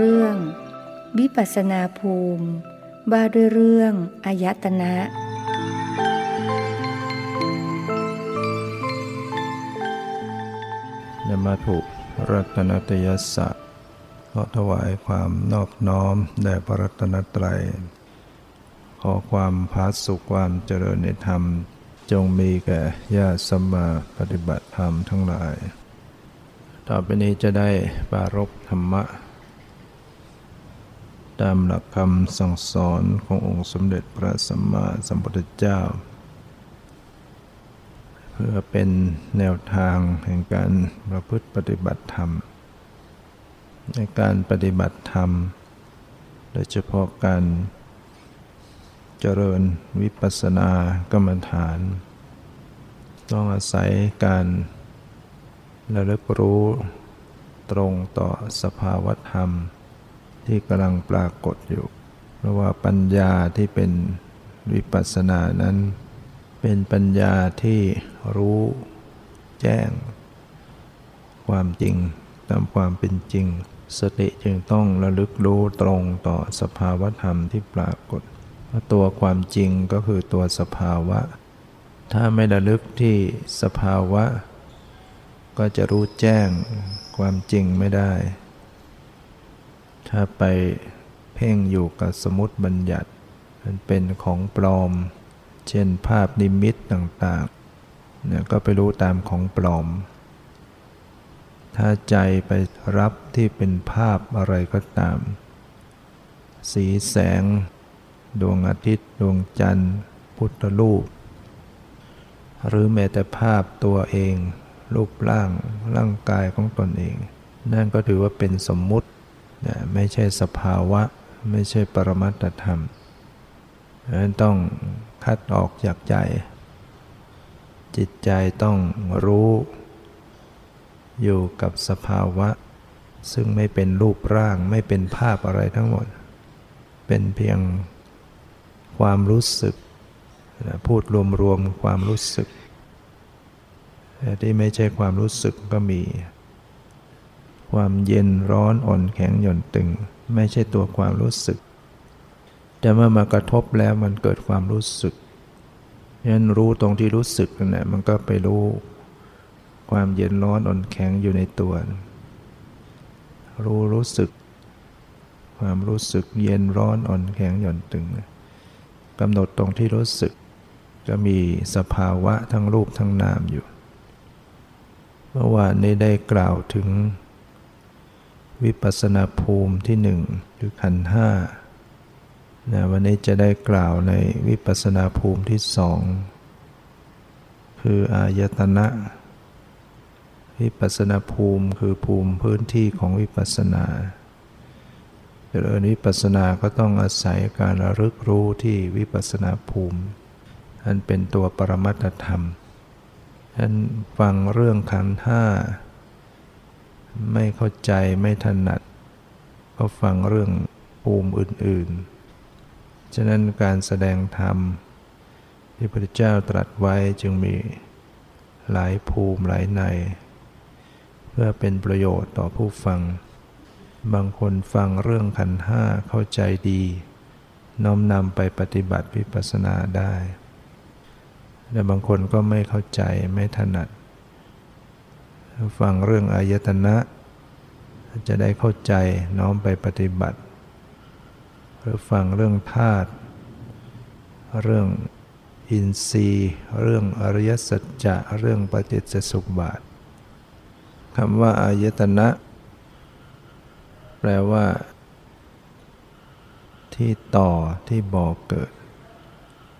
เรื่องวิปัสนาภูมิ ว่าด้วยเรื่องอายตนะนมถุรัตนตยสั์ขอถวายความนอบน้อมแด่พระรัตนตรัย ขอความพาสุขความเจริญในธรรม จงมีแก่ญาติสมมาปฏิบัติธรรมทั้งหลาย ต่อไปนี้จะได้ปารบธรรมะ ตามหลักคำสั่งสอนขององค์สมเด็จพระสัมมาสัมพุทธเจ้า เพื่อเป็นแนวทางแห่งการประพฤติปฏิบัติธรรม ในการปฏิบัติธรรม โดยเฉพาะการเจริญวิปัสสนากรรมฐาน ต้องอาศัยการระลึกรู้ตรงต่อสภาวธรรม ที่กำลังปรากฏอยู่ เพราะว่าปัญญาที่เป็นวิปัสสนานั้น เป็นปัญญาที่รู้แจ้ง ความจริงตามความเป็นจริง สติจึงต้องระลึกรู้ตรงต่อสภาวธรรมที่ปรากฏตัวความจริงก็คือตัวสภาวะ ถ้าไม่ระลึกที่สภาวะ ก็จะรู้แจ้งความจริงไม่ได้ ถ้าไปเพ่งอยู่กับสมุติบัญญัติ มันเป็นของปลอม เช่นภาพนิมิตต่างๆเนี่ยก็ไปรู้ตามของปลอม ถ้าใจไปรับที่เป็นภาพอะไรก็ตาม สีแสง ดวงอาทิตย์ ดวงจันทร์ พุทธรูป หรือแม้แต่ภาพตัวเอง รูปร่างร่างกายของตนเอง นั่นก็ถือว่าเป็นสมมุติ ไม่ใช่สภาวะ ไม่ใช่ปรมัตธรรมนั้นต้องคัดออกจากใจ จิตใจต้องรู้อยู่กับสภาวะ ซึ่งไม่เป็นรูปร่างไม่เป็นภาพอะไรทั้งหมด เป็นเพียงความรู้สึก พูดรวมๆความรู้สึก ที่ไม่ใช่ความรู้สึกก็มี ความเย็นร้อนอ่อนแข็งหย่อนตึง ไม่ใช่ตัวความรู้สึก แต่เมื่อมากระทบแล้วมันเกิดความรู้สึกฉะนั้นรู้ตรงที่รู้สึกนั่นแหละมันก็ไปรู้ ความเย็นร้อนอ่อนแข็งอยู่ในตัว รู้รู้สึก ความรู้สึกเย็นร้อนอ่อนแข็งหย่อนตึงกำหนดตรงที่รู้สึก จะมีสภาวะทั้งรูปทั้งนามอยู่ เมื่อวานนี้ได้กล่าวถึง วิปัสนาภูมิที่หนึ่งคือขันห้านะวันนี้จะได้กล่าวในวิปัสนาภูมิที่สองคืออายตนะ วิปัสนาภูมิคือภูมิพื้นที่ของวิปัสนาเจริญวิปัสนาก็ต้องอาศัยการระลึกรู้ที่วิปัสนาภูมิอันเป็นตัวปรมัตธรรมท่านฟังเรื่องขันห้า ไม่เข้าใจไม่ถนัดก็ฟังเรื่องภูมิอื่น ๆ ฉะนั้นการแสดงธรรม ที่พระเจ้าตรัสไว้จึงมีหลายภูมิหลายใน เพื่อเป็นประโยชน์ต่อผู้ฟัง บางคนฟังเรื่องขันห้าเข้าใจดี น้อมนำไปปฏิบัติวิปัสสนาได้ แต่บางคนก็ไม่เข้าใจไม่ถนัด ฟังเรื่องอายตนะ จะได้เข้าใจน้อมไปปฏิบัติ หรือฟังเรื่องธาตุเรื่องอินทรีย์ เรื่องอริยสัจจะเรื่องปฏิจจสุบาทคำว่าอายตนะ แปลว่า ที่ต่อที่บอเกิด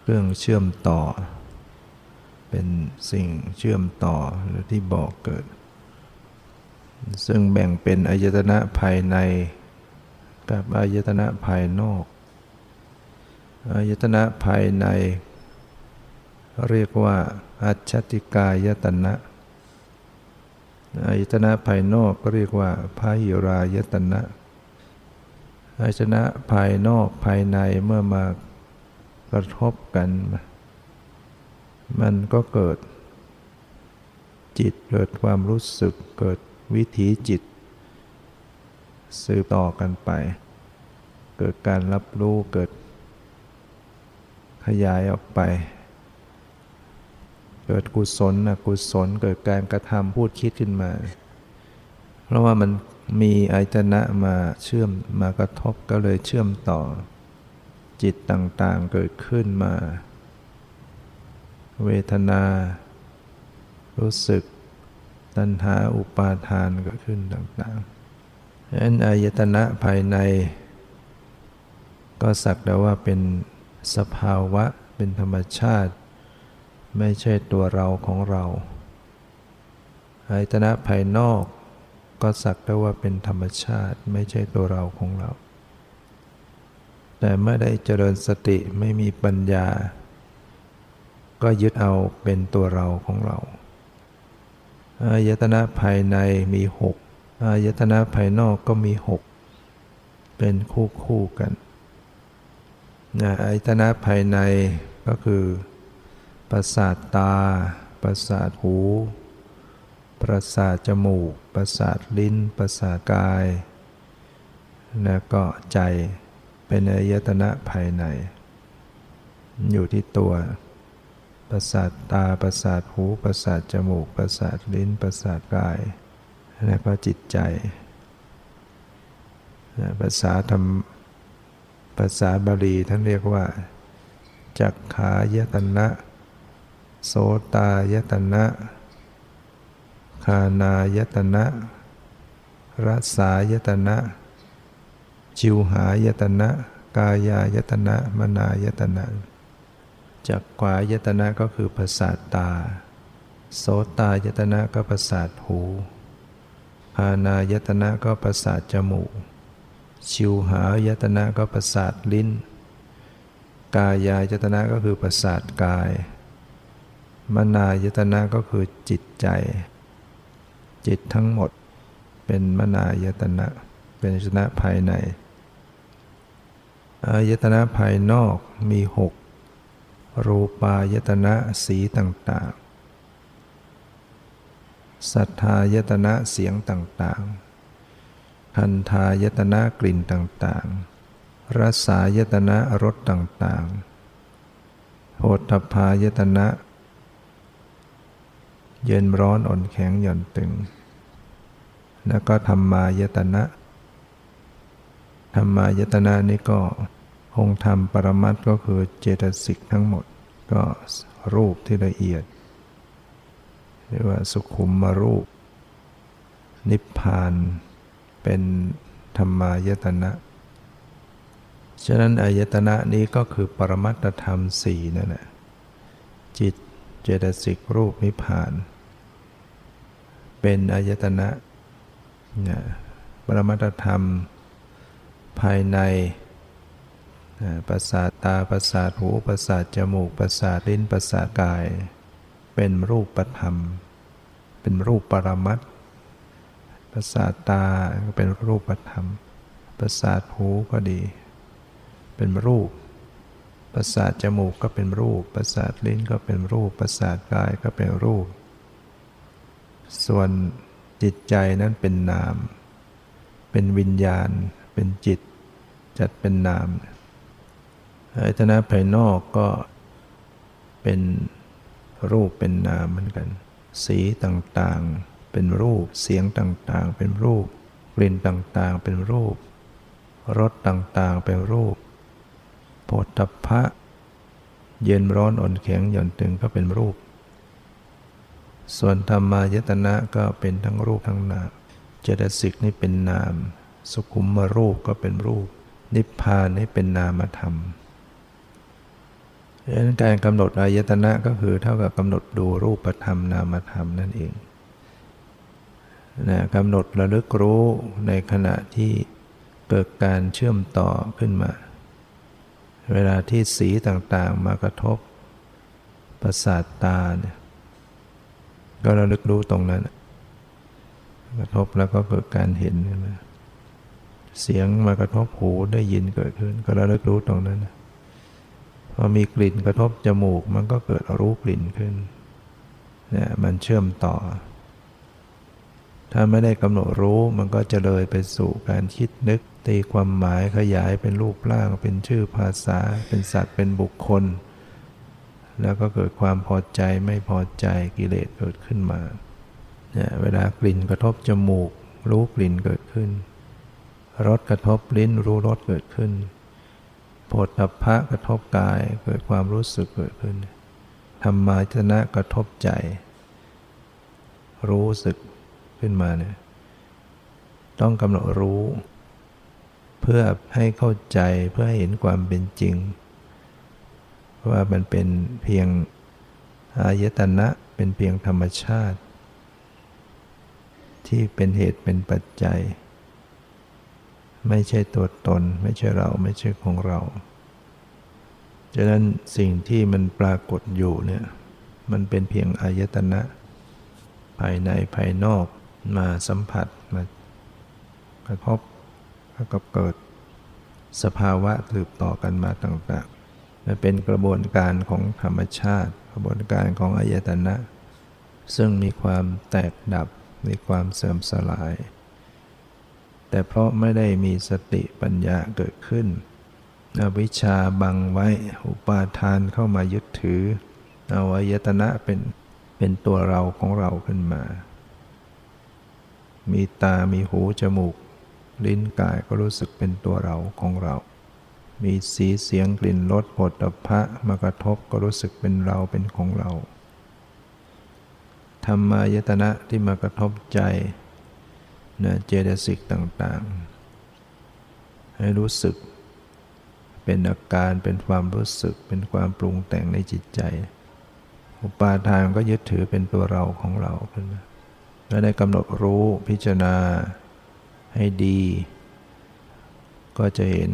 เครื่องเชื่อมต่อ เป็นสิ่งเชื่อมต่อหรือที่บอเกิด ซึ่งแบ่งเป็นอายตนะภายใน กับอายตนะภายนอก อายตนะภายใน เรียกว่าอัจฉติกายตนะ อายตนะภายนอกก็เรียกว่าพาหิรายตนะ อายตนะภายนอกภายในเมื่อมากระทบกัน มันก็เกิดจิตเกิดความรู้สึกเกิด วิถีจิต สืบต่อกันไป เกิดการรับรู้เกิด ขยายออกไป เกิดกุศลอกุศลเกิดการกระทำพูดคิดขึ้นมา เพราะว่ามันมีอายตนะมาเชื่อมมากระทบก็เลยเชื่อมต่อ จิตต่างๆเกิดขึ้นมา เวทนา รู้สึก ตัณหาอุปาทานเกิดขึ้นต่างๆดังนั้นอายตนะภายใน ก็สักแต่ว่าเป็นสภาวะเป็นธรรมชาติ ไม่ใช่ตัวเราของเราอายตนะภายนอกก็สักแต่ว่าเป็นธรรมชาติไม่ใช่ตัวเราของเรา แต่เมื่อได้เจริญสติไม่มีปัญญา ก็ยึดเอาเป็นตัวเราของเรา อายตนะภายในมีหกอายตนะภายนอกก็มีหกเป็นคู่คู่กันนะอายตนะภายในก็คือ ประสาทตา ประสาทหู ประสาทจมูก ประสาทลิ้น ประสาทกาย แล้วก็ใจเป็นอายตนะภายใน อยู่ที่ตัว ประสาทตาประสาทหูประสาทจมูกประสาทลิ้นประสาทกาย แล้วก็จิตใจภาษาธรรมภาษาบาลีท่านเรียกว่า จักขายตนะ โสตายตนะคานายตนะรสายตนะ จิวหายตนะ กายายตนะ มนายตนะ จักขวายตนะก็คือภาษาทตา โสตายตนะก็ภาษาทหูคานายตนะก็ภาษาทจมูก ชิวหายตนะก็ประสาทลิ้น กายายตนะก็คือประสาทกาย มนายตนะก็คือจิตใจ จิตทั้งหมดเป็นมนายตนะ เป็นชนะภายใน อายตนะภายนอกมีหก รูปายตนะสีต่างๆ สัทธายตนะเสียงต่างๆคันทายตนะกลิ่นต่างๆ รสายตนะรสต่างๆโพธพายตนะ เย็นร้อนอ่อนแข็งหย่อนตึง แล้วก็ธรรมายตนะ ธรรมายตนะนี่ก็องค์ธรรมปรมัตก็คือเจตสิกทั้งหมด ก็รูปที่ละเอียดเรียกว่าสุขุมมารูป นิพพานเป็นธรรมายตนะ ฉะนั้นอายตนะนี้ก็คือปรมัตธรรมสี่นั่นแหละจิตเจตสิกรูปนิพพาน เป็นอายตนะนะปรมัตธรรมภายใน ประสาทตาประสาทหูประสาทจมูกประสาทลิ้นประสาทกาย เป็นรูปธรรม เป็นรูปปรมัตประสาทตาก็เป็นรูปธรรม ประสาทหูก็ดี เป็นรูป ประสาทจมูกก็เป็นรูป ประสาทลิ้นก็เป็นรูป ประสาทกายก็เป็นรูป ส่วนจิตใจนั้นเป็นนาม เป็นวิญญาณ เป็นจิต จัดเป็นนาม อายตนะภายนอกก็เป็นรูปเป็นนามเหมือนกัน สีต่างๆ เป็นรูป เสียงต่างๆ เป็นรูป กลิ่นต่างๆ เป็นรูป รสต่างๆ เป็นรูปโผฏฐัพะ เย็นร้อนอ่อนแข็งหย่อนตึงก็เป็นรูป ส่วนธรรมายตนะก็เป็นทั้งรูปทั้งนาม เจตสิกนี่เป็นนาม สุขุมมรูปก็เป็นรูป นิพพานนี่เป็นนามธรรม ดังนั้นการกำหนดอายตนะก็คือเท่ากับกำหนดดูรูปธรรมนามธรรมนั่นเองนะกำหนดระลึกรู้ในขณะที่เกิดการเชื่อมต่อขึ้นมา เวลาที่สีต่างๆมากระทบ ประสาทตาเนี่ยก็ระลึกรู้ตรงนั้น กระทบแล้วก็เกิดการเห็นขึ้นมาเสียงมากระทบหูได้ยินเกิดขึ้น ก็ระลึกรู้ตรงนั้น พอมีกลิ่นกระทบจมูก มันก็เกิดรู้กลิ่นขึ้นเนี่ยมันเชื่อมต่อ ถ้าไม่ได้กำหนดรู้มันก็จะเลยไปสู่การคิดนึก ตีความหมายขยายเป็นรูปร่าง เป็นชื่อภาษา เป็นสัตว์เป็นบุคคล แล้วก็เกิดความพอใจไม่พอใจกิเลสเกิดขึ้นมาเนี่ยเวลากลิ่นกระทบจมูก รู้กลิ่นเกิดขึ้นรสกระทบลิ้นรู้รสเกิดขึ้น โผฏฐัพพะกระทบกายเกิดความรู้สึกเกิดขึ้น ธรรมาจนะกระทบใจ รู้สึกขึ้นมาเนี่ยต้องกำหนดรู้ เพื่อให้เข้าใจเพื่อให้เห็นความเป็นจริง ว่ามันเป็นเพียงอายตนะเป็นเพียงธรรมชาติ ที่เป็นเหตุเป็นปัจจัย ไม่ใช่ตัวตน ไม่ใช่เราไม่ใช่ของเราฉะนั้นสิ่งที่มันปรากฏอยู่เนี่ยมันเป็นเพียงอายตนะ ภายในภายนอกมาสัมผัสมากระทบแล้วก็เกิดสภาวะสืบต่อกันมาต่างๆ มันเป็นกระบวนการของธรรมชาติ กระบวนการของอายตนะ ซึ่งมีความแตกดับ มีความเสื่อมสลาย แต่เพราะไม่ได้มีสติปัญญาเกิดขึ้นอวิชชาบังไว้ อุปาทานเข้ามายึดถือเอาอายตนะเป็นเป็นตัวเราของเราขึ้นมา มีตา มีหู จมูก ลิ้นกายก็รู้สึกเป็นตัวเราของเรา มีสีเสียงกลิ่นรสผดพระมากระทบก็รู้สึกเป็นเราเป็นของเรา ธรรมายตนะที่มากระทบใจ นะเจตสิกต่างๆ ให้รู้สึกเป็นอาการเป็นความรู้สึกเป็นความปรุงแต่งในจิตใจ อุปาทานก็ยึดถือเป็นตัวเราของเราขึ้นมาแล้วได้กำหนดรู้พิจารณาให้ดี ก็จะเห็น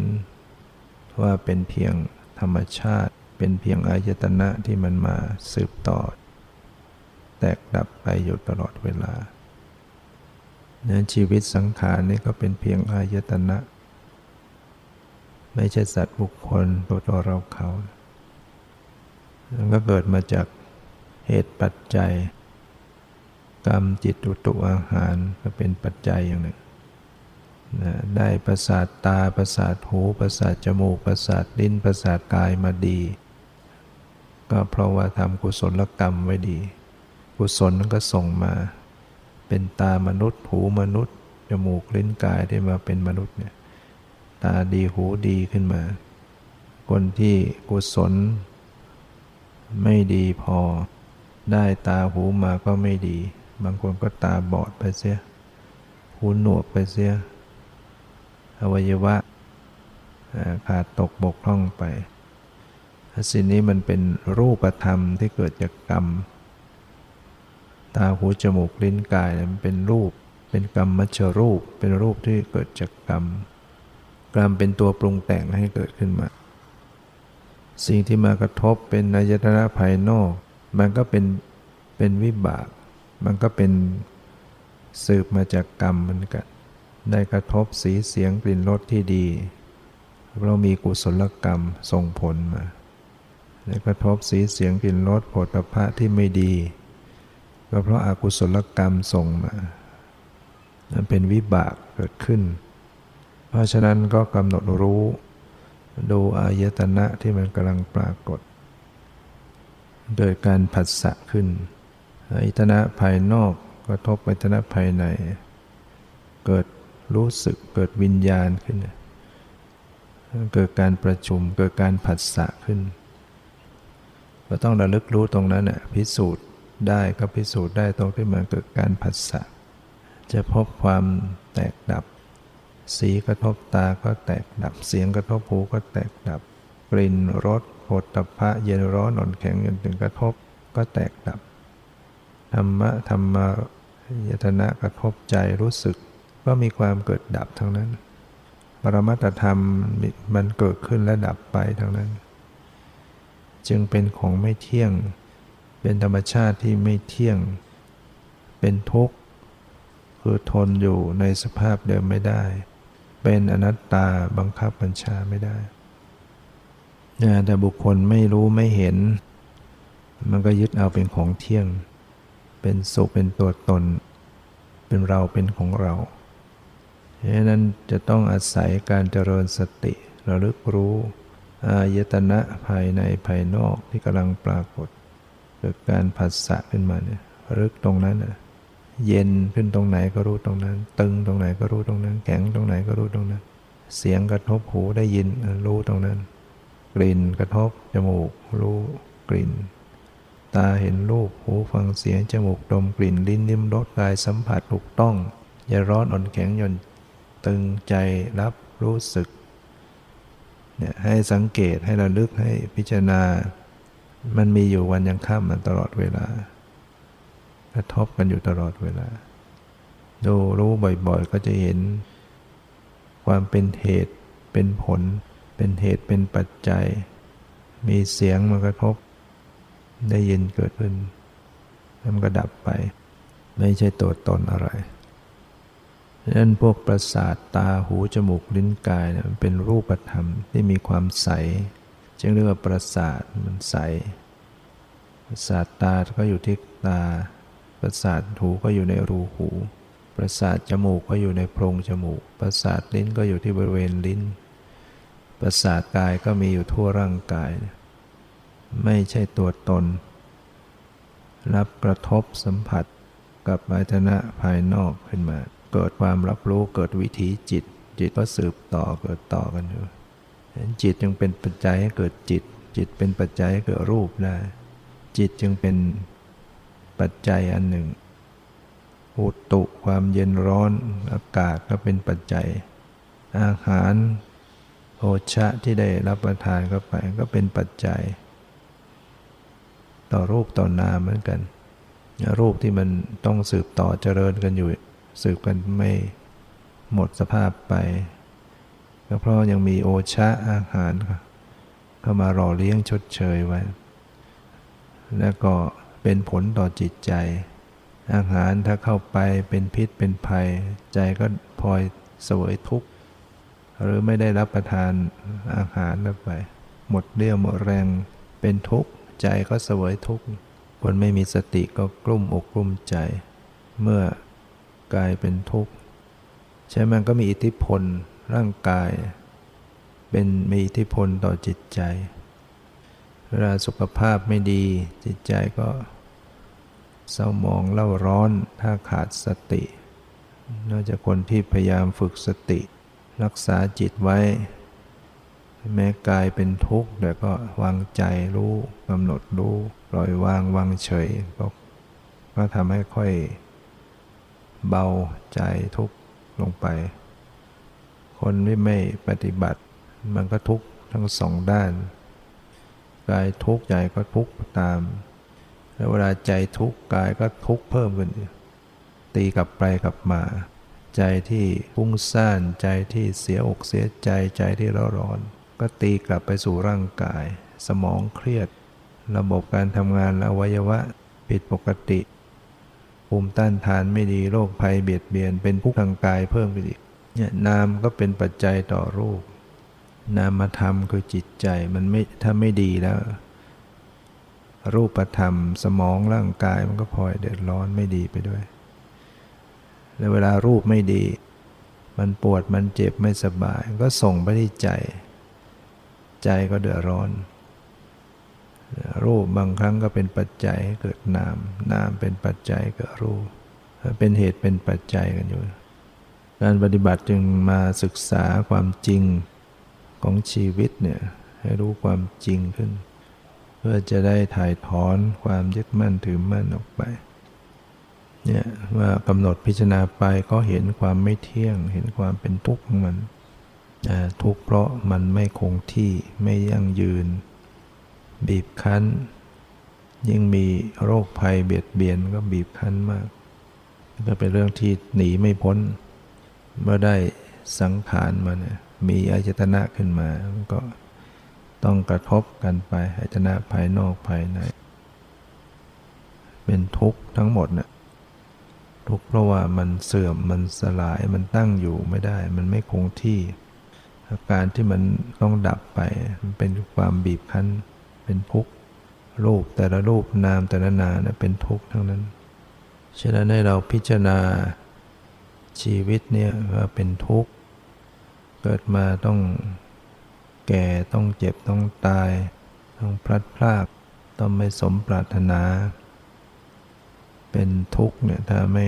ว่าเป็นเพียงธรรมชาติ เป็นเพียงอายตนะที่มันมาสืบต่อ แตกดับไปอยู่ตลอดเวลา นั้นชีวิตสังขารนี่ก็เป็นเพียงอายตนะ ไม่ใช่สัตว์บุคคลตัวตัวเราเขามันก็เกิดมาจากเหตุปัจจัย กรรมจิตอุตุอาหารก็เป็นปัจจัยอย่างหนึ่งนะได้ประสาทตาประสาทหูประสาทจมูกประสาทลิ้นประสาทกายมาดี ก็เพราะว่าทำกุศลกรรมไว้ดี กุศลนั้นก็ส่งมา เป็นตามนุษย์ หูมนุษย์ จมูกลิ้นกายได้มาเป็นมนุษย์เนี่ยตาดีหูดีขึ้นมา คนที่กุศล ไม่ดีพอได้ตาหูมาก็ไม่ดี บางคนก็ตาบอดไปเสีย หูหนวกไปเสีย อวัยวะขาดตกบกพร่องไปสิ่งนี้มันเป็นรูปธรรมที่เกิดจากกรรม ตาหูจมูกลิ้นกายมันเป็นรูป เป็นกรรมมัชรูป เป็นรูปที่เกิดจากกรรม กรรมเป็นตัวปรุงแต่งให้เกิดขึ้นมา สิ่งที่มากระทบเป็นนายตนะภายนอก มันก็เป็นเป็นวิบาก มันก็เป็นสืบมาจากกรรมเหมือนกัน ได้กระทบสีเสียงกลิ่นรสที่ดี เรามีกุศลกรรมส่งผลมาได้กระทบสีเสียงกลิ่นรสผลพระที่ไม่ดี ก็เพราะอากุศลกรรมส่งมามันเป็นวิบากเกิดขึ้น เพราะฉะนั้นก็กำหนดรู้ ดูอายตนะที่มันกำลังปรากฏโดยการผัสสะขึ้นอายตนะภายนอกกระทบอายตนะภายใน เกิดรู้สึกเกิดวิญญาณขึ้น เกิดการประชุมเกิดการผัสสะขึ้นเราต้องระลึกรู้ตรงนั้นน่ะพิสูจน์ ได้ก็พิสูจน์ได้ตรงที่มันเกิดการผัสสะจะพบความแตกดับ สีกระทบตาก็แตกดับ เสียงกระทบหูก็แตกดับ กลิ่นรสโผฏฐัพพะเย็นร้อนอ่อนแข็งจนถึงกระทบก็แตกดับ ธรรมะธรรมะยตนะกระทบใจรู้สึก ก็มีความเกิดดับทั้งนั้น ปรมัตธรรมมันเกิดขึ้นและดับไปทั้งนั้น จึงเป็นของไม่เที่ยง เป็นธรรมชาติที่ไม่เที่ยง เป็นทุกข์คือทนอยู่ในสภาพเดิมไม่ได้ เป็นอนัตตาบังคับบัญชาไม่ได้แต่บุคคลไม่รู้ไม่เห็น มันก็ยึดเอาเป็นของเที่ยง เป็นสุขเป็นตัวตน เป็นเราเป็นของเราเพรนั้นจะต้องอาศัยการเจริญสติระลึกรู้ อายตนะภายในภายนอกที่กำลังปรากฏ กิดการผัสสะขึ้นมาเนี่ยรึกตรงนั้นเย็นขึ้นตรงไหนก็รู้ตรงนั้น ตึงตรงไหนก็รู้ตรงนั้น แข็งตรงไหนก็รู้ตรงนั้น เสียงกระทบหูได้ยินรู้ตรงนั้น กลิ่นกระทบจมูก รู้กลิ่น ตาเห็นรูปหูฟังเสียงจมูกดมกลิ่นลิ้นนิ้มรสกายสัมผัสถูกต้องอย่าร้อนอ่อนแข็งหย่อนตึงใจรับรู้สึกเนี่ยให้สังเกตให้ระลึกให้พิจารณา มันมีอยู่วันยังค่ำมันตลอดเวลากระทบกันอยู่ตลอดเวลา ดูรู้บ่อยๆ ก็จะเห็น ความเป็นเหตุ เป็นผล เป็นเหตุเป็นปัจจัย มีเสียงมากระทบ ได้ยินเกิดขึ้นแล้วมันก็ดับไป ไม่ใช่ตัวตนอะไรดังนั้นพวกประสาทตาหูจมูกลิ้นกายเนี่ยมันเป็นรูปธรรมที่มีความใส จึงเรียกว่าประสาทมันใส ประสาทตาก็อยู่ที่ตา ประสาทหูก็อยู่ในรูหู ประสาทจมูกก็อยู่ในโพรงจมูก ประสาทลิ้นก็อยู่ที่บริเวณลิ้น ประสาทกายก็มีอยู่ทั่วร่างกาย ไม่ใช่ตัวตน รับกระทบสัมผัสกับอายตนะภายนอกขึ้นมา เกิดความรับรู้เกิดวิถีจิต จิตก็สืบต่อเกิดต่อกันอยู่ จิตจึงเป็นปัจจัยให้เกิดจิต จิตเป็นปัจจัยให้เกิดรูปได้ จิตจึงเป็นปัจจัยอันหนึ่ง อุตุความเย็นร้อนอากาศก็เป็นปัจจัย อาหารโอชะที่ได้รับประทานเข้าไปก็เป็นปัจจัย ต่อรูปต่อนามเหมือนกัน รูปที่มันต้องสืบต่อเจริญกันอยู่ สืบกันไม่หมดสภาพไป ก็เพราะยังมีโอชะอาหารเข้ามาหล่อเลี้ยงชดเชยไว้ แล้วก็เป็นผลต่อจิตใจ อาหารถ้าเข้าไปเป็นพิษเป็นภัย ใจก็พลอยสวยทุกข์ หรือไม่ได้รับประทานอาหารแล้วไป หมดเรี่ยวหมดแรงเป็นทุกข์ ใจก็เสวยทุกข์คนไม่มีสติก็กลุ้มอกกลุ้มใจ เมื่อกายเป็นทุกข์ ใช่มันก็มีอิทธิพล ร่างกาย เป็นมีอิทธิพลต่อจิตใจ เวลาสุขภาพไม่ดี จิตใจก็เศร้าหมองเล่าร้อนถ้าขาดสติ นอกจากคนที่พยายามฝึกสติ รักษาจิตไว้ แม้กายเป็นทุกข์แต่ก็วางใจรู้กำหนดรู้ปล่อยวางวางเฉย ก็ก็ทำให้ค่อยเบาใจทุกข์ลงไป คนที่ไม่ปฏิบัติ มันก็ทุกทั้งสองด้าน กายทุกใจก็ทุกตาม แล้วเวลาใจทุกกายก็ทุกเพิ่มขึ้น ตีกลับไปกลับมา ใจที่พุ่งซ่านใจที่เสียอกเสียใจใจที่ร้อนร้อน ก็ตีกลับไปสู่ร่างกาย สมองเครียด ระบบการทำงานอวัยวะผิดปกติภูมิต้านทานไม่ดีโรคภัยเบียดเบียนเป็นทุกข์ทางกายเพิ่มไปอีก เนี่ยนามก็เป็นปัจจัยต่อรูป นามธรรมคือจิตใจมันไม่ถ้าไม่ดีแล้ว รูปธรรมสมองร่างกายมันก็พลอยเดือดร้อนไม่ดีไปด้วยแล้วเวลารูปไม่ดี มันปวดมันเจ็บไม่สบาย ก็ส่งไปที่ใจ ใจก็เดือดร้อน รูปบางครั้งก็เป็นปัจจัยให้เกิดนาม นามเป็นปัจจัยเกิดรูป เป็นเหตุเป็นปัจจัยกันอยู่ การปฏิบัติจึงมาศึกษาความจริงของชีวิตเนี่ยให้รู้ความจริงขึ้น เพื่อจะได้ถ่ายถอนความยึดมั่นถือมั่นออกไปเนี่ยว่ากำหนดพิจารณาไปก็เห็นความไม่เที่ยง เห็นความเป็นทุกข์ของมันทุกข์เพราะมันไม่คงที่ไม่ยั่งยืน บีบคั้น ยิ่งมีโรคภัยเบียดเบียนก็บีบคั้นมาก ก็เป็นเรื่องที่หนีไม่พ้น เมื่อได้สังขารมาเนี่ยมีอายตนะขึ้นมาก็ต้องกระทบกันไปอายตนะภายนอกภายใน เป็นทุกข์ทั้งหมดเนะ่ะทุกข์เพราะว่ามันเสื่อมมันสลายมันตั้งอยู่ไม่ได้ มันไม่คงที่ อาการที่มันต้องดับไป มันเป็นความบีบคั้น เป็นทุกข์รูปแต่ละรูปนามแต่ละนามเป็นทุกข์ทั้งนั้น ฉะนั้นให้เราพิจารณา ชีวิตเนี่ยว่าเป็นทุกข์ เกิดมาต้องแก่ต้องเจ็บต้องตาย ต้องพลัดพราก ต้องไม่สมปรารถนา เป็นทุกข์เนี่ยถ้าไม่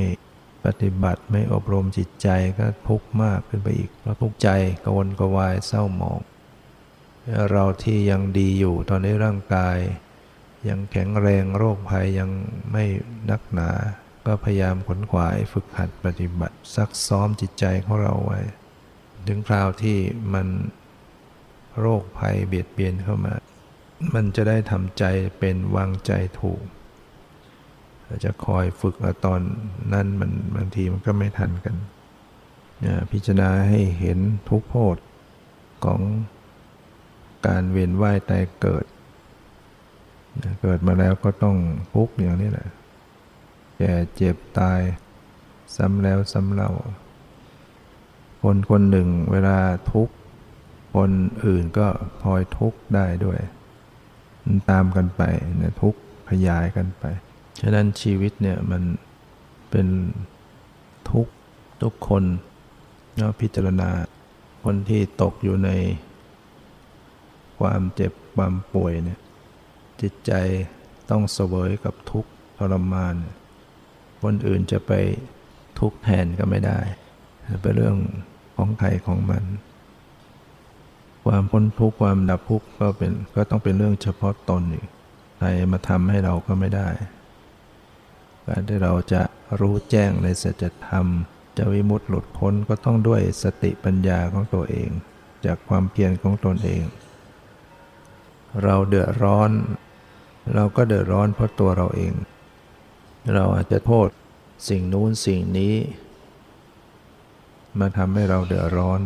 ปฏิบัติไม่อบรมจิตใจก็ทุกข์มากขึ้นไปอีกเพราะทุกข์ใจกวนกวายเศร้าหมองเราที่ยังดีอยู่ตอนนี้ร่างกาย ยังแข็งแรงโรคภัยยังไม่นักหนา ก็พยายามขนขวายฝึกหัดปฏิบัติซักซ้อมจิตใจของเราไว้ ถึงคราวที่มันโรคภัยเบียดเบียนเข้ามา มันจะได้ทำใจเป็นวางใจถูกจะคอยฝึกตอนนั้นมันบางทีมันก็ไม่ทันกัน พิจารณาให้เห็นทุกโทษของการเวียนว่ายตายเกิด เกิดมาแล้วก็ต้องทุกข์อย่างนี้แหละ แก่เจ็บตาย ซ้ำแล้วซ้ำเล่า คนคนหนึ่งเวลาทุกข์ คนอื่นก็พลอยทุกข์ได้ด้วย ตามกันไปนะทุกข์ขยายกันไป ฉะนั้นชีวิตเนี่ยมันเป็นทุกข์ทุกคนเนาะพิจารณาคนที่ตกอยู่ใน ความเจ็บความป่วยเนี่ยจิตใจต้องเสวยกับทุกข์ทรมาน คนอื่นจะไปทุกข์แทนก็ไม่ได้ เป็นเรื่องของใครของมัน ความพ้นทุกข์ความดับทุกข์ก็เป็นก็ต้องเป็นเรื่องเฉพาะตนอีกใครมาทำให้เราก็ไม่ได้การที่เราจะรู้แจ้งในสัจธรรม จะวิมุตติหลุดพ้นก็ต้องด้วยสติปัญญาของตัวเอง จากความเพียรของตนเอง เราเดือดร้อน เราก็เดือดร้อนเพราะตัวเราเอง เราอาจจะโทษสิ่งนู้นสิ่งนี้ มาทำให้เราเดือดร้อน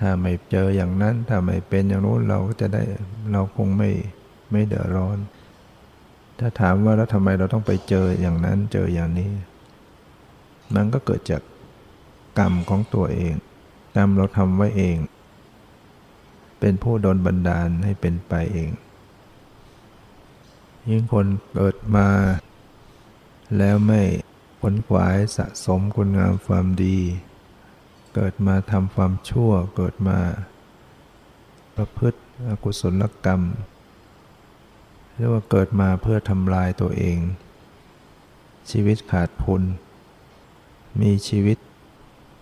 ถ้าไม่เจออย่างนั้น ถ้าไม่เป็นอย่างนู้นเราก็จะได้เราคงไม่ไม่เดือดร้อน ถ้าถามว่าแล้วทำไมเราต้องไปเจออย่างนั้นเจออย่างนี้ มันก็เกิดจากกรรมของตัวเอง กรรมเราทำไว้เอง เป็นผู้โดนบันดาลให้เป็นไปเองยิ่งคนเกิดมา แล้วไม่ผลขวายสะสมคุณงามความดี เกิดมาทำความชั่วเกิดมา ประพฤติอกุศลกรรมเรียกว่าเกิดมาเพื่อทำลายตัวเอง ชีวิตขาดทุนมีชีวิต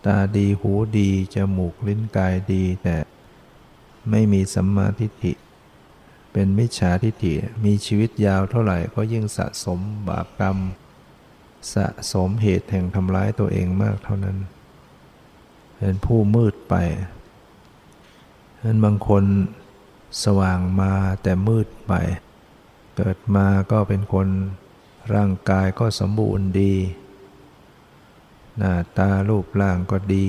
ตาดีหูดี จมูกลิ้นกายดี แต่ไม่มีสัมมาทิฏฐิ เป็นมิจฉาทิฏฐิมีชีวิตยาวเท่าไหร่ก็ยิ่งสะสมบาปกรรม สะสมเหตุแห่งทำร้ายตัวเองมากเท่านั้น เป็นผู้มืดไปนั้นบางคนสว่างมาแต่มืดไป เกิดมาก็เป็นคนร่างกายก็สมบูรณ์ดี หน้าตารูปร่างก็ดี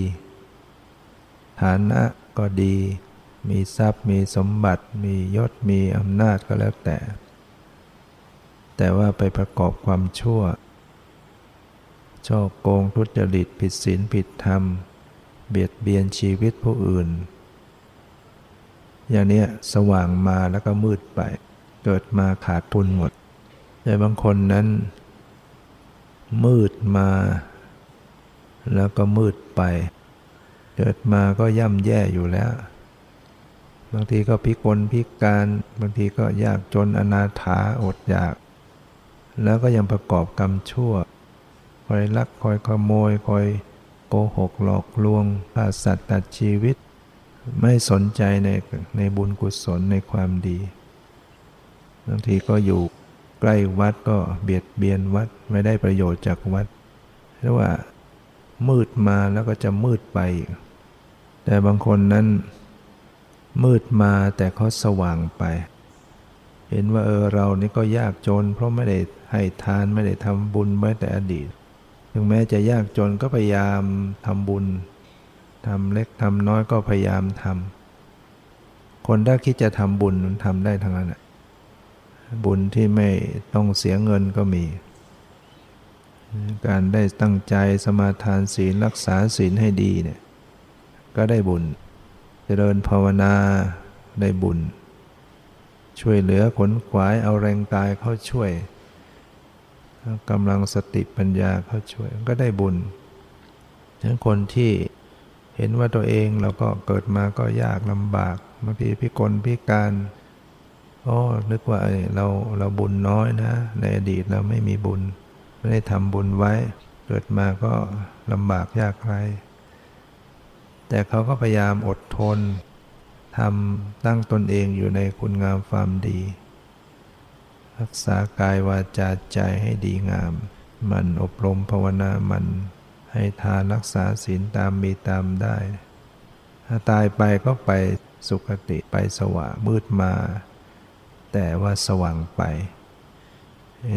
ฐานะก็ดี มีทรัพย์มีสมบัติ มียศมีอำนาจก็แล้วแต่ แต่ว่าไปประกอบความชั่ว ช่อโกงทุจริตผิดศีลผิดธรรม เบียดเบียนชีวิตผู้อื่น อย่างเนี้ยสว่างมาแล้วก็มืดไป เกิดมาขาดทุนหมด แต่บางคนนั้น มืดมา แล้วก็มืดไป เกิดมาก็ย่ำแย่อยู่แล้ว บางทีก็พิกลพิการ บางทีก็ยากจนอนาถาอดอยาก แล้วก็ยังประกอบกรรมชั่ว คอยลักคอยขโมยคอยโกหกหลอกลวงฆ่าสัตว์ตัดชีวิต ไม่สนใจในในบุญกุศลในความดีบางทีก็อยู่ใกล้วัดก็เบียดเบียนวัดไม่ได้ประโยชน์จากวัดเรียกว่า มืดมาแล้วก็จะมืดไป แต่บางคนนั้น มืดมาแต่เขาสว่างไป เห็นว่าเออเรานี่ก็ยากจน เพราะไม่ได้ให้ทานไม่ได้ทำบุญไม่แต่อดีต ถึงแม้จะยากจนก็พยายามทำบุญทำเล็กทำน้อยก็พยายามทำคนถ้าคิดจะทำบุญมันทำได้ทั้งนั้นบุญที่ไม่ต้องเสียเงินก็มี การได้ตั้งใจสมาทานศีลรักษาศีลให้ดีเนี่ยก็ได้บุญเจริญภาวนาได้บุญ ช่วยเหลือขนขวายเอาแรงกายเข้าช่วย กำลังสติปัญญาเข้าช่วยก็ได้บุญทั้งคนที่เห็นว่าตัวเองเราก็เกิดมาก็ยากลำบากบางทีพิกลพิการโอ้นึกว่าเราเราบุญน้อยนะ ในอดีตเราไม่มีบุญ ไม่ได้ทำบุญไว้ เกิดมาก็ลำบากยากไร แต่เขาก็พยายามอดทนทำตั้งตนเองอยู่ในคุณงามความดี รักษากายวาจาใจให้ดีงาม มันอบรมภาวนามัน ให้ทานรักษาศีลตามมีตามได้ ถ้าตายไปก็ไปสุคติไปสว่างมืดมา แต่ว่าสว่างไป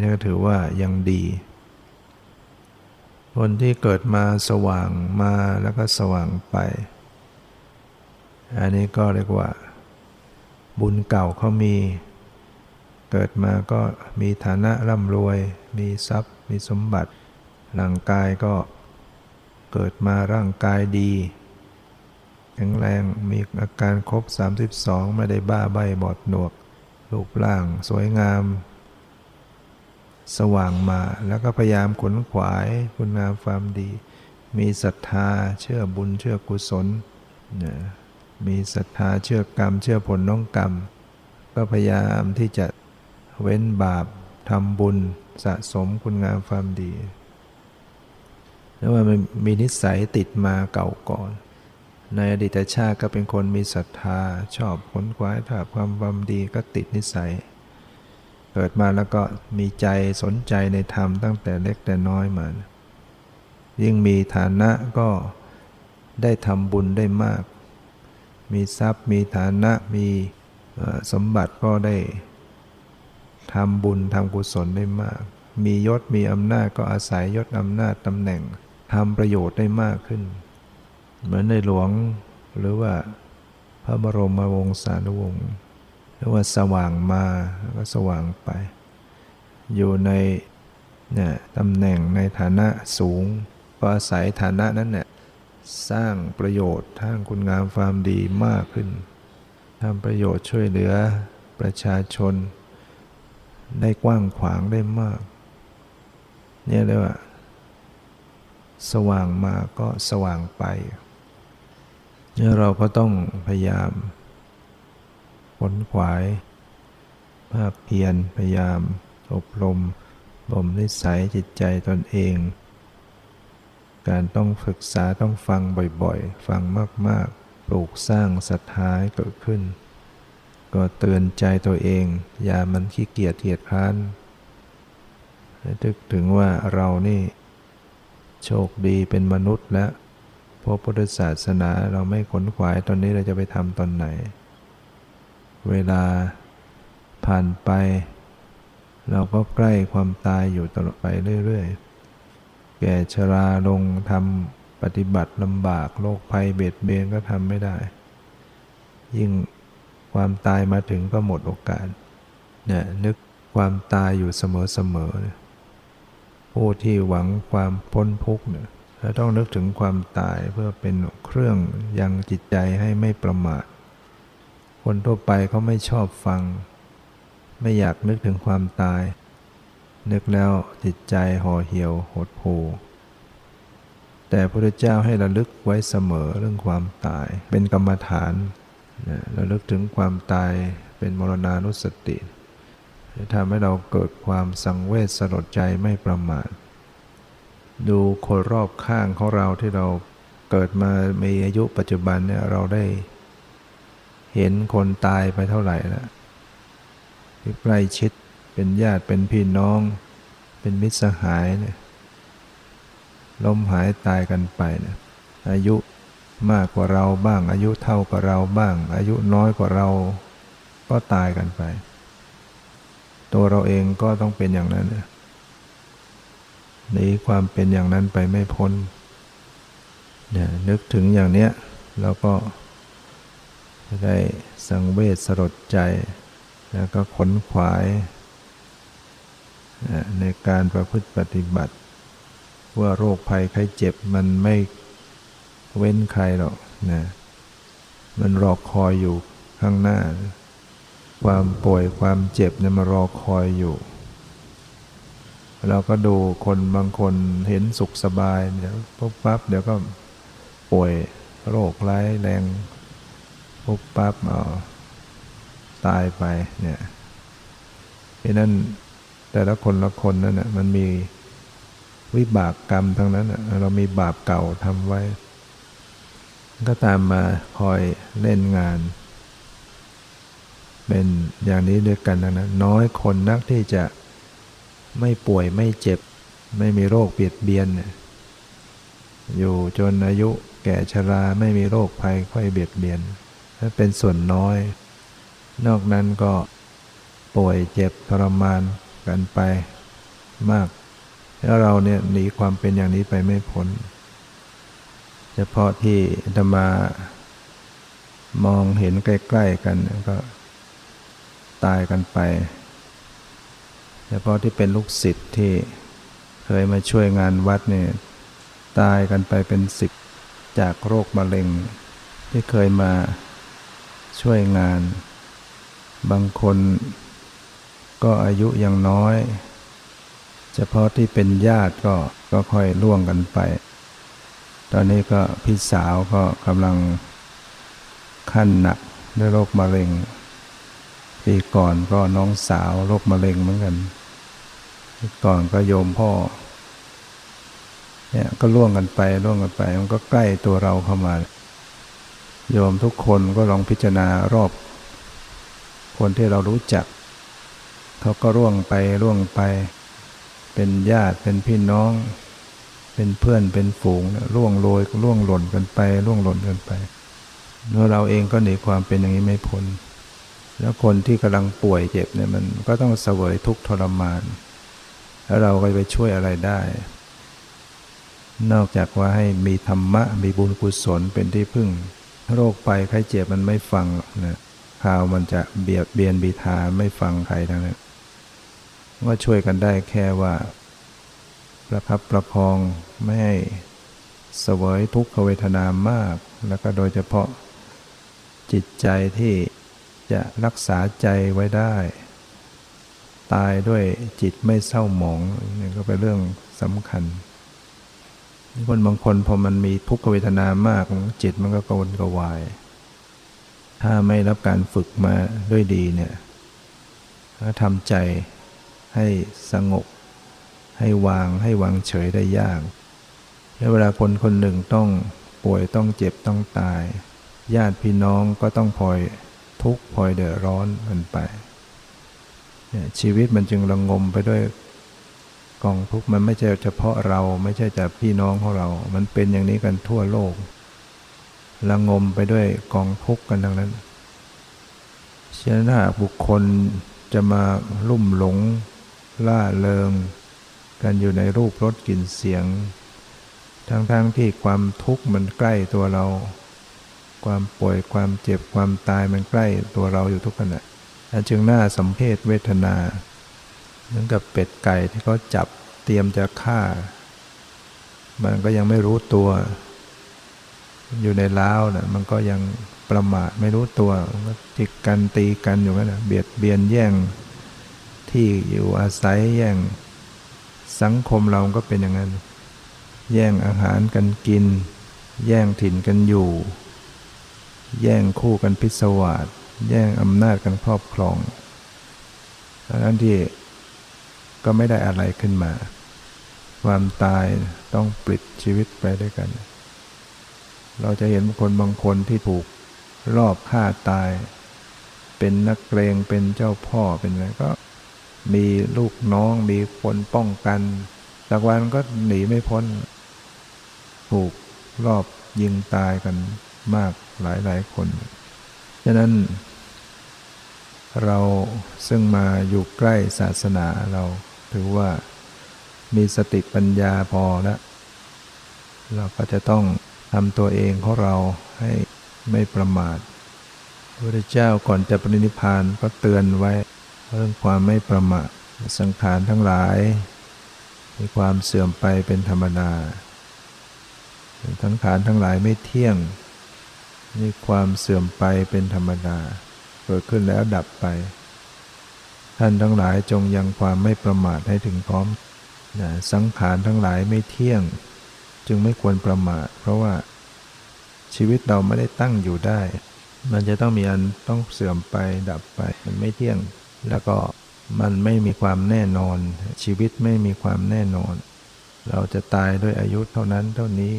นี่ก็ถือว่ายังดี คนที่เกิดมาสว่างมาแล้วก็สว่างไป อันนี้ก็เรียกว่า บุญเก่าเขามี เกิดมาก็มีฐานะร่ำรวย มีทรัพย์ มีสมบัติ ร่างกายก็เกิดมาร่างกายดี แข็งแรง มีอาการครบ 32 ไม่ได้บ้าใบบอดหนวก รูปร่างสวยงาม สว่างมา แล้วก็พยายามขนขวายคุณงามความดี มีศรัทธา เชื่อบุญ เชื่อกุศลนะมีศรัทธา เชื่อกรรม เชื่อผลน้องกรรม ก็พยายามที่จะ เว้นบาปทำบุญสะสมคุณงามความดีแล้วมันมีนิสัยติดมาเก่าก่อน ในอดีตชาติก็เป็นคนมีศรัทธา ชอบผลควายถ้าความความดีก็ติดนิสัย เกิดมาแล้วก็มีใจสนใจในธรรมตั้งแต่เล็กแต่น้อยมา ยิ่งมีฐานะก็ได้ทำบุญได้มาก มีทรัพย์มีฐานะมีสมบัติก็ได้ ทำบุญทำกุศลได้มาก มียศมีอำนาจก็อาศัยยศอำนาจตำแหน่งทำประโยชน์ได้มากขึ้น เหมือนในหลวงหรือว่าพระบรมวงศานุวงศ์เรียกว่าสว่างมาแล้วก็สว่างไป อยู่ในเนี่ยตำแหน่งในฐานะสูง ก็อาศัยฐานะนั้นเนี่ยสร้างประโยชน์ทางคุณงามความดีมากขึ้นทำประโยชน์ช่วยเหลือประชาชน ได้กว้างขวางได้มาก เนี่ยเรียกว่า สว่างมาก็สว่างไปเนี่ยเราก็ต้องพยายามผลขวาย ภาคเพียรพยายาม อบรมบ่มนิสัยจิตใจตนเอง การต้องศึกษาต้องฟังบ่อยๆ ฟังมากๆ ปลูกสร้างศรัทธาให้เกิดขึ้น ก็เตือนใจตัวเอง อย่ามันขี้เกียจเกียจคร้านนึกถึงว่าเรานี่โชคดีเป็นมนุษย์แล้วพระพุทธศาสนาเราไม่ขนขวายตอนนี้เราจะไปทำตอนไหน เวลาผ่านไป เราก็ใกล้ความตายอยู่ตลอดไปเรื่อยๆ แก่ชราลงทำปฏิบัติลำบากโรคภัยเบียดเบียนก็ทำไม่ได้ ยิ่ง ความตายมาถึงก็หมดโอกาสเนี่ยนึกความตายอยู่เสมอๆผู้ที่หวังความพ้นทุกข์เนี่ยจะต้องนึกถึงความตายเพื่อเป็นเครื่องยังจิตใจให้ไม่ประมาท คนทั่วไปเขาไม่ชอบฟัง ไม่อยากนึกถึงความตาย นึกแล้วจิตใจห่อเหี่ยวหดหู่แต่พระเจ้าให้ระลึกไว้เสมอเรื่องความตายเป็นกรรมฐาน เระลึกถึงความตายเป็นมรณานุสติจะทำให้เราเกิดความสังเวชสลดใจไม่ประมาทดูคนรอบข้างของเราที่เราเกิดมามีอายุปัจจุบันเนี่ยเราได้ เห็นคนตายไปเท่าไหร่แล้วที่ใกล้ชิดเป็นญาติเป็นพี่น้อง เป็นมิตรสหายเนี่ยล้มหายตายกันไปเนี่ยอายุ มากกว่าเราบ้าง อายุเท่ากับเราบ้าง อายุน้อยกว่าเราก็ตายกันไป ตัวเราเองก็ต้องเป็นอย่างนั้นหนีความเป็นอย่างนั้นไปไม่พ้นเนี่ยนึกถึงอย่างเนี้ยเราก็จะได้สังเวชสลดใจ แล้วก็ขนขวาย ในการประพฤติปฏิบัติ ว่าโรคภัยไข้เจ็บมันไม่ เว้นใครหรอกนะมันรอคอยอยู่ข้างหน้า ความป่วยความเจ็บเนี่ยมารอคอยอยู่ เราก็ดูคนบางคนเห็นสุขสบายเดี๋ยวปุ๊บปั๊บเดี๋ยวก็ป่วยโรคร้ายแรงปุ๊บปั๊บเอาตายไปเนี่ยเพราะนั้นแต่ละคนละคนนั่นนะมันมีวิบากกรรมทั้งนั้นนะเรามีบาปเก่าทำไว้ ก็ตามมาคอยเล่นงาน เป็นอย่างนี้ด้วยกันนะน้อยคนนักที่จะไม่ป่วยไม่เจ็บ ไม่มีโรคเบียดเบียน อยู่จนอายุแก่ชราไม่มีโรคภัยค่อยเบียดเบียนถ้าเป็นส่วนน้อย นอกนั้นก็ป่วยเจ็บทรมานกันไปมาก แล้วเราเนี่ยหนีความเป็นอย่างนี้ไปไม่พ้น เฉพาะที่ธรรมามองเห็นใกล้ ๆ กันก็ตายกันไป เฉพาะที่เป็นลูกศิษย์ที่เคยมาช่วยงานวัดเนี่ยตายกันไปเป็นสิบจากโรคมะเร็ง ที่เคยมาช่วยงาน บางคนก็อายุยังน้อย เฉพาะที่เป็นญาติก็ก็ค่อยล่วงกันไป ตอนนี้ก็พี่สาวก็กำลังขั้นหนักด้วยโรคมะเร็ง ปีก่อนก็น้องสาวโรคมะเร็งเหมือนกันก่อนก็โยมพ่อ เนี่ยก็ล่วงกันไปล่วงกันไป มันก็ใกล้ตัวเราเข้ามา โยมทุกคนก็ลองพิจารณารอบ คนที่เรารู้จัก เขาก็ร่วงไปร่วงไป เป็นญาติเป็นพี่น้อง เป็นเพื่อนเป็นฝูงร่วงโรยร่วงหล่นกันไปร่วงหล่นกันไปเมื่อเราเองก็หนีความเป็นอย่างนี้ไม่พ้นแล้วคนที่กำลังป่วยเจ็บเนี่ยมันก็ต้องเสวยทุกทรมาน แล้วเราก็ไปช่วยอะไรได้ นอกจากว่าให้มีธรรมะมีบุญกุศลเป็นที่พึ่ง โรคไปไข้เจ็บมันไม่ฟังนะข่าวมันจะเบียดเบียนบีทาไม่ฟังใครทั้งนั้นก็ช่วยกันได้แค่ว่า ประคับประคองไม่ให้เสวยทุกขเวทนามาก แล้วก็โดยเฉพาะจิตใจที่จะรักษาใจไว้ได้ ตายด้วยจิตไม่เศร้าหมองนี่ก็เป็นเรื่องสำคัญคนบางคนพอมันมีทุกขเวทนามากจิตมันก็กวนกวาย ถ้าไม่รับการฝึกมาด้วยดีเนี่ยถ้าทำใจให้สงบ ให้วางให้วางเฉยได้ยากและเวลาคนคนหนึ่งต้องป่วยต้องเจ็บต้องตาย ญาติพี่น้องก็ต้องพลอยทุกข์พลอยเดือดร้อนกันไปชีวิตมันจึงระงมไปด้วยกองทุกข์มันไม่ใช่เฉพาะเราไม่ใช่แต่พี่น้องของเรา มันเป็นอย่างนี้กันทั่วโลกระงมไปด้วยกองทุกข์กันทั้งนั้นฉะนั้นถ้าบุคคลจะมาลุ่มหลงล่าเริง กันอยู่ในรูปรสกลิ่นเสียง ทั้งๆทที่ความทุกข์มันใกล้ตัวเรา ความป่วยความเจ็บความตายมันใกล้ตัวเราอยู่ทุกขณะจึงน่าสัมเพศเวทนาเหมือนกับเป็ดไก่ที่เขาจับเตรียมจะฆ่า มันก็ยังไม่รู้ตัว อยู่ในล้าวนะมันก็ยังประมาทไม่รู้ตัวก็จิกกันตีกันอยู่นั่นนะเบียดเบียนแย่ง ที่อยู่อาศัยแย่ง สังคมเราก็เป็นอย่างนั้น แย่งอาหารกันกิน แย่งถิ่นกันอยู่ แย่งคู่กันพิศวาสแย่งอำนาจกันครอบครองทั้งที่ก็ไม่ได้อะไรขึ้นมา ความตายต้องปลิดชีวิตไปด้วยกัน เราจะเห็นคนบางคนที่ถูกรอบฆ่าตาย เป็นนักเกรงเป็นเจ้าพ่อเป็นอะไรก็ มีลูกน้องมีคนป้องกันสักวันก็หนีไม่พ้น ถูกรอบยิงตายกันมากหลายหลายคน ฉะนั้น เราซึ่งมาอยู่ใกล้ศาสนาเราถือว่ามีสติปัญญาพอแล้ว เราก็จะต้องทำตัวเองของเราให้ไม่ประมาทพระพุทธเจ้าก่อนจะปรินิพานก็เตือนไว้ เรื่องความไม่ประมาทสังขารทั้งหลาย มีความเสื่อมไปเป็นธรรมดาทั้งขานทั้งหลายไม่เที่ยง มีความเสื่อมไปเป็นธรรมดา เกิดขึ้นแล้วดับไป ท่านทั้งหลายจงยังความไม่ประมาทให้ถึงพร้อมนะสังขารทั้งหลายไม่เที่ยง จึงไม่ควรประมาท เพราะว่าชีวิตเราไม่ได้ตั้งอยู่ได้ มันจะต้องมีอันต้องเสื่อมไปดับไป มันไม่เที่ยง แล้วก็มันไม่มีความแน่นอน ชีวิตไม่มีความแน่นอน เราจะตายด้วยอายุเท่านั้นเท่านี้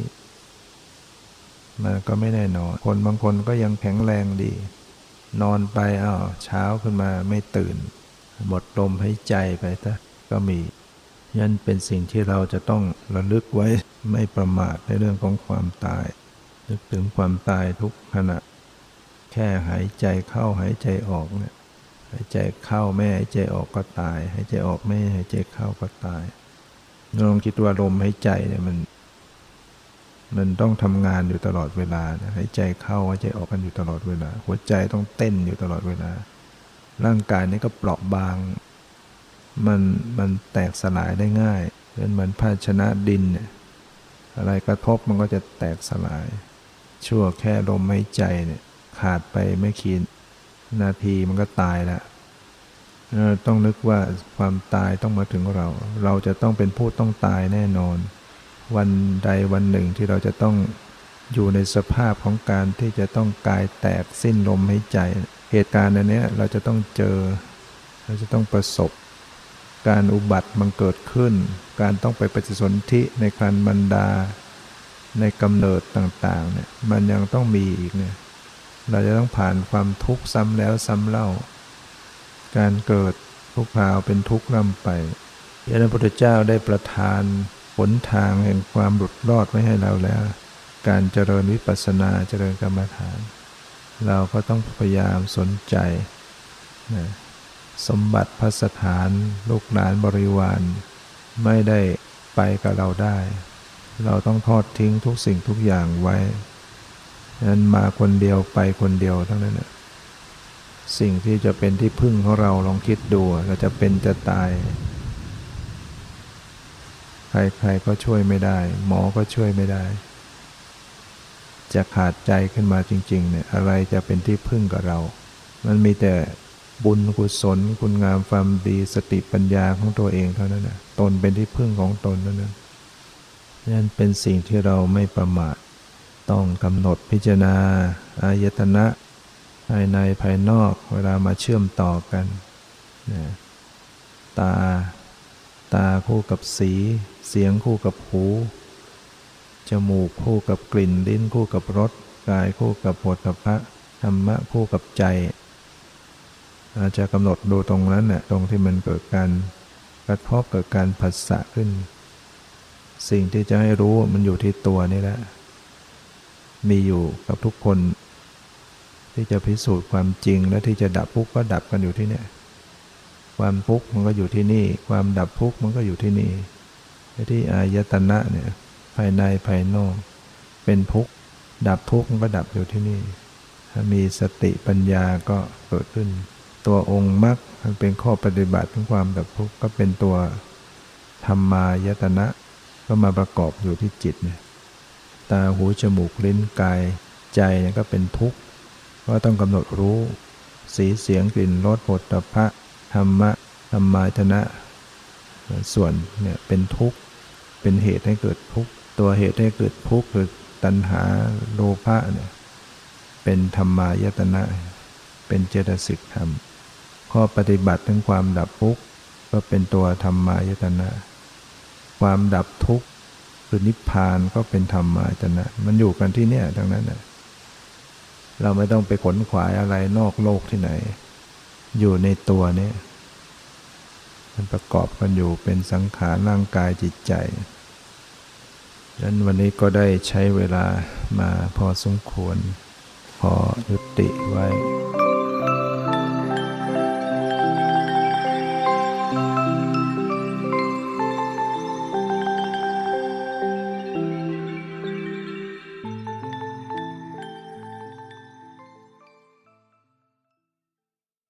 มันก็ไม่แน่นอน คนบางคนก็ยังแข็งแรงดี นอนไปอ้าวเช้าขึ้นมาไม่ตื่น หมดลมหายใจไปถ้าก็มียันเป็นสิ่งที่เราจะต้องระลึกไว้ไม่ประมาทในเรื่องของความตาย นึกถึงความตายทุกขณะ แค่หายใจเข้าหายใจออกเนี่ย หายใจเข้าไม่หายใจออกก็ตายหายใจออกไม่หายใจเข้าก็ตายลองคิดว่าลมหายใจเนี่ยมัน มันต้องทำงานอยู่ตลอดเวลาหายใจเข้าหายใจออกกันอยู่ตลอดเวลา หัวใจต้องเต้นอยู่ตลอดเวลา ร่างกายนี้ก็เปราะบาง มันมันแตกสลายได้ง่ายเป็นเหมือนภาชนะดินเนี่ยอะไรกระทบมันก็จะแตกสลาย ชั่วแค่ลมหายใจเนี่ยขาดไปไม่กี่ นาทีมันก็ตายแล้วต้องนึกว่าความตายต้องมาถึงเรา เราจะต้องเป็นผู้ต้องตายแน่นอน วันใดวันหนึ่งที่เราจะต้องอยู่ในสภาพของการที่จะต้องกายแตกสิ้นลมหายใจ เหตุการณ์อันนี้เราจะต้องเจอ เราจะต้องประสบ การอุบัติมันเกิดขึ้น การต้องไปปฏิสนธิในครันบรรดา ในกำเนิดต่างๆเนี่ยมันยังต้องมีอีกเนี่ย เราจะต้องผ่านความทุกข์ซ้ำแล้วซ้ำเล่า การเกิดทุกคราวเป็นทุกข์นำไปพระพุทธเจ้าได้ประทานผลทางแห่งความหลุดรอดไว้ให้เราแล้ว การเจริญวิปัสสนาเจริญกรรมฐาน เราก็ต้องพยายามสนใจนะสมบัติพัสถาน ลูกหลานบริวาร ไม่ได้ไปกับเราได้ เราต้องทอดทิ้งทุกสิ่งทุกอย่างไว้ นั้นมาคนเดียวไปคนเดียวทั้งนั้นนะสิ่งที่จะเป็นที่พึ่งของเราลองคิดดูเราจะเป็นจะตาย ใครๆก็ช่วยไม่ได้ หมอก็ช่วยไม่ได้ จะขาดใจขึ้นมาจริง ๆ เนี่ย อะไรจะเป็นที่พึ่งกับเรา มันมีแต่บุญกุศล คุณงามความดีสติปัญญาของตัวเองเท่านั้นนะตนเป็นที่พึ่งของตนเท่านั้นนั่นเป็นสิ่งที่เราไม่ประมาท ต้องกำหนดพิจารณาอายตนะ ภายในภายนอกเวลามาเชื่อมต่อกันนะตา ตาคู่กับสี เสียงคู่กับหู จมูกคู่กับกลิ่น ลิ้นคู่กับรส กายคู่กับผลพระธรรมะคู่กับใจอาจจะกำหนดดูตรงนั้นน่ะตรงที่มันเกิดการกระทบเกิดการผัสสะขึ้น สิ่งที่จะให้รู้มันอยู่ที่ตัวนี่แหละ มีอยู่กับทุกคน ที่จะพิสูจน์ความจริงและที่จะดับทุกข์ก็ดับกันอยู่ที่นี่ความทุกข์มันก็อยู่ที่นี่ ความดับทุกข์มันก็อยู่ที่นี่ที่อายตนะเนี่ยภายในภายนอก เป็นทุกข์ดับทุกข์มันก็ดับอยู่ที่นี่ ถ้ามีสติปัญญาก็เกิดขึ้น ตัวองค์มรรคมันเป็นข้อปฏิบัติของความดับทุกข์ก็เป็นตัวธรรมายตนะ ก็มาประกอบอยู่ที่จิตเนี่ย ตาหูจมูกลิ้นกาย ใจก็เป็นทุกข์ก็ต้องกำหนดรู้ สีเสียงกลิ่นรสผลตภะธรรมะธรรมายตนะส่วนเนี่ยเป็นทุกข์เป็นเหตุให้เกิดทุกข์ตัวเหตุให้เกิดทุกข์คือตัณหาโลภะเนี่ยเป็นธรรมายตนะ เป็นเจตสิกธรรม ข้อปฏิบัติถึงความดับทุกข์ก็เป็นตัวธรรมายตนะ ความดับทุกข์ คือนิพพานก็เป็นธรรมายตนะ มันอยู่กันที่เนี่ยทั้งนั้นนะเราไม่ต้องไปขนขวายอะไรนอกโลกที่ไหน อยู่ในตัวนี้มันประกอบกันอยู่เป็นสังขารร่างกายจิตใจดังนั้นวันนี้ก็ได้ใช้เวลามาพอสมควร พอยุติไว้